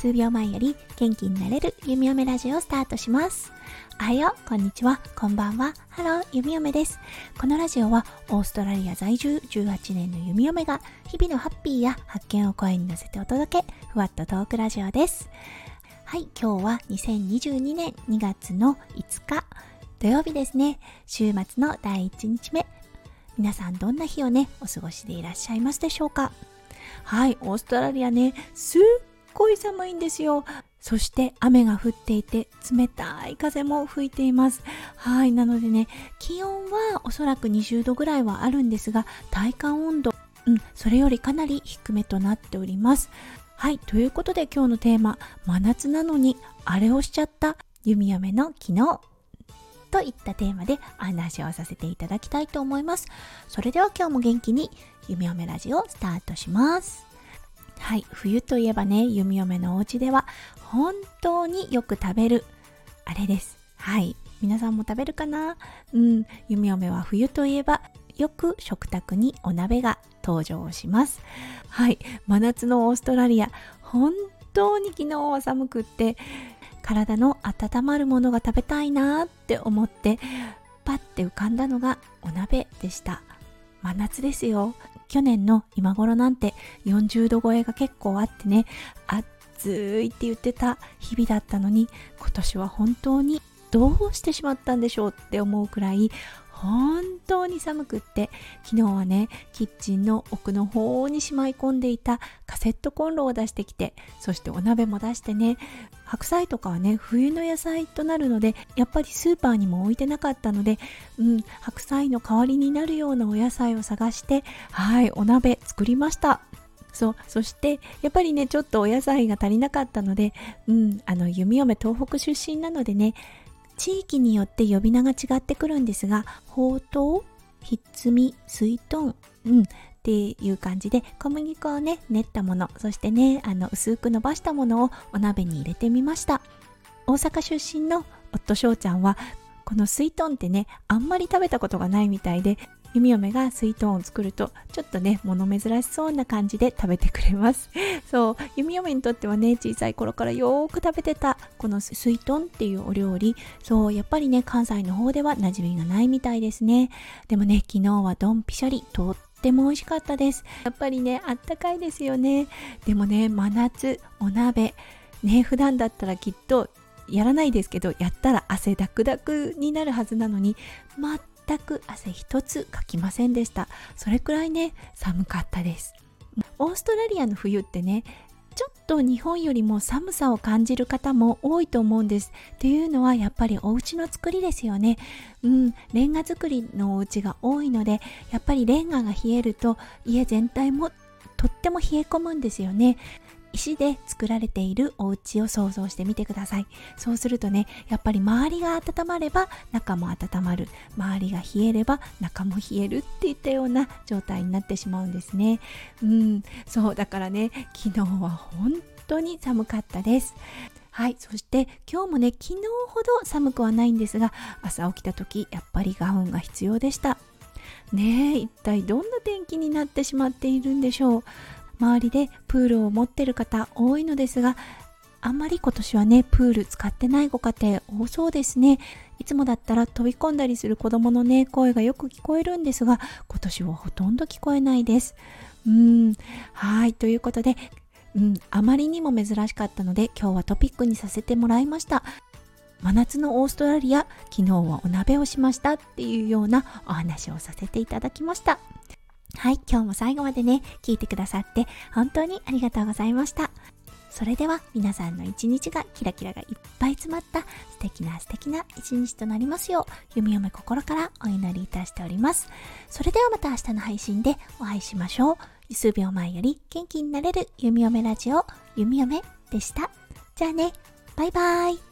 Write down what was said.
数秒前より元気になれる弓嫁ラジオをスタートします。おはよう、こんにちは、こんばんは。ハロー、弓嫁です。このラジオはオーストラリア在住18年の弓嫁が日々のハッピーや発見を声に乗せてお届け、ふわっとトークラジオです。はい、今日は2022年2月の5日、土曜日ですね。週末の第1日目。皆さんどんな日をね、お過ごしでいらっしゃいますでしょうか？はい、オーストラリアね、すっごい寒いんですよ。そして雨が降っていて冷たい風も吹いています。はい。なのでね、気温はおそらく20度ぐらいはあるんですが、体感温度、うん、それよりかなり低めとなっております。はい。ということで今日のテーマ、真夏なのにあれをしちゃった弓嫁の昨日といったテーマでお話をさせていただきたいと思います。それでは今日も元気に弓嫁ラジオスタートします。はい、冬といえばね、弓嫁のお家では本当によく食べるあれです。はい、皆さんも食べるかな？うん、弓嫁は冬といえばよく食卓にお鍋が登場します。はい、真夏のオーストラリア、本当に昨日は寒くって体の温まるものが食べたいなって思ってパッて浮かんだのがお鍋でした。真夏ですよ。去年の今頃なんて40度超えが結構あってね暑いって言ってた日々だったのに今年は本当にどうしてしまったんでしょうって思うくらい本当に寒くって昨日はねキッチンの奥の方にしまい込んでいたカセットコンロを出してきてそしてお鍋も出してね白菜とかはね冬の野菜となるのでやっぱりスーパーにも置いてなかったので、うん、白菜の代わりになるようなお野菜を探してはいお鍋作りました。そうそしてやっぱりねちょっとお野菜が足りなかったので、うん、あの弓嫁東北出身なのでね地域によって呼び名が違ってくるんですが、ほうとう、ひっつみ、すいとん、うん、っていう感じで小麦粉をね練ったものそしてねあの薄く伸ばしたものをお鍋に入れてみました。大阪出身の夫翔ちゃんはこのすいとんってねあんまり食べたことがないみたいで弓嫁がスイートーンを作るとちょっとね物珍しそうな感じで食べてくれます。そう弓嫁にとってはね小さい頃からよーく食べてたこのスイートンっていうお料理。そうやっぱりね関西の方では馴染みがないみたいですね。でもね昨日はドンピシャリとっても美味しかったです。やっぱりねあったかいですよね。でもね真夏お鍋。ね普段だったらきっとやらないですけどやったら汗ダクダクになるはずなのに全く汗一つかきませんでしたそれくらいね寒かったですオーストラリアの冬ってねちょっと日本よりも寒さを感じる方も多いと思うんです。っていうのはやっぱりお家の作りですよね。うん、レンガ作りのお家が多いので、やっぱりレンガが冷えると家全体もとっても冷え込むんですよね。石で作られているお家を想像してみてくださいそうするとねやっぱり周りが温まれば中も温まる周りが冷えれば中も冷えるっていったような状態になってしまうんですねうんそうだからね昨日は本当に寒かったですはい。そして今日もね、昨日ほど寒くはないんですが、朝起きた時、やっぱりガウンが必要でした。ねえ、一体どんな天気になってしまっているんでしょう。周りでプールを持ってる方多いのですがあんまり今年はねプール使ってないご家庭多そうですね。いつもだったら飛び込んだりする子供のね声がよく聞こえるんですが今年はほとんど聞こえないです。うん。はいということでうん、あまりにも珍しかったので今日はトピックにさせてもらいました。真夏のオーストラリア昨日はお鍋をしましたっていうようなお話をさせていただきました。はい、今日も最後までね、聞いてくださって本当にありがとうございました。それでは皆さんの一日がキラキラがいっぱい詰まった素敵な素敵な一日となりますよう、弓嫁心からお祈りいたしております。それではまた明日の配信でお会いしましょう。数秒前より元気になれる弓嫁ラジオ、弓嫁でした。じゃあね、バイバイ。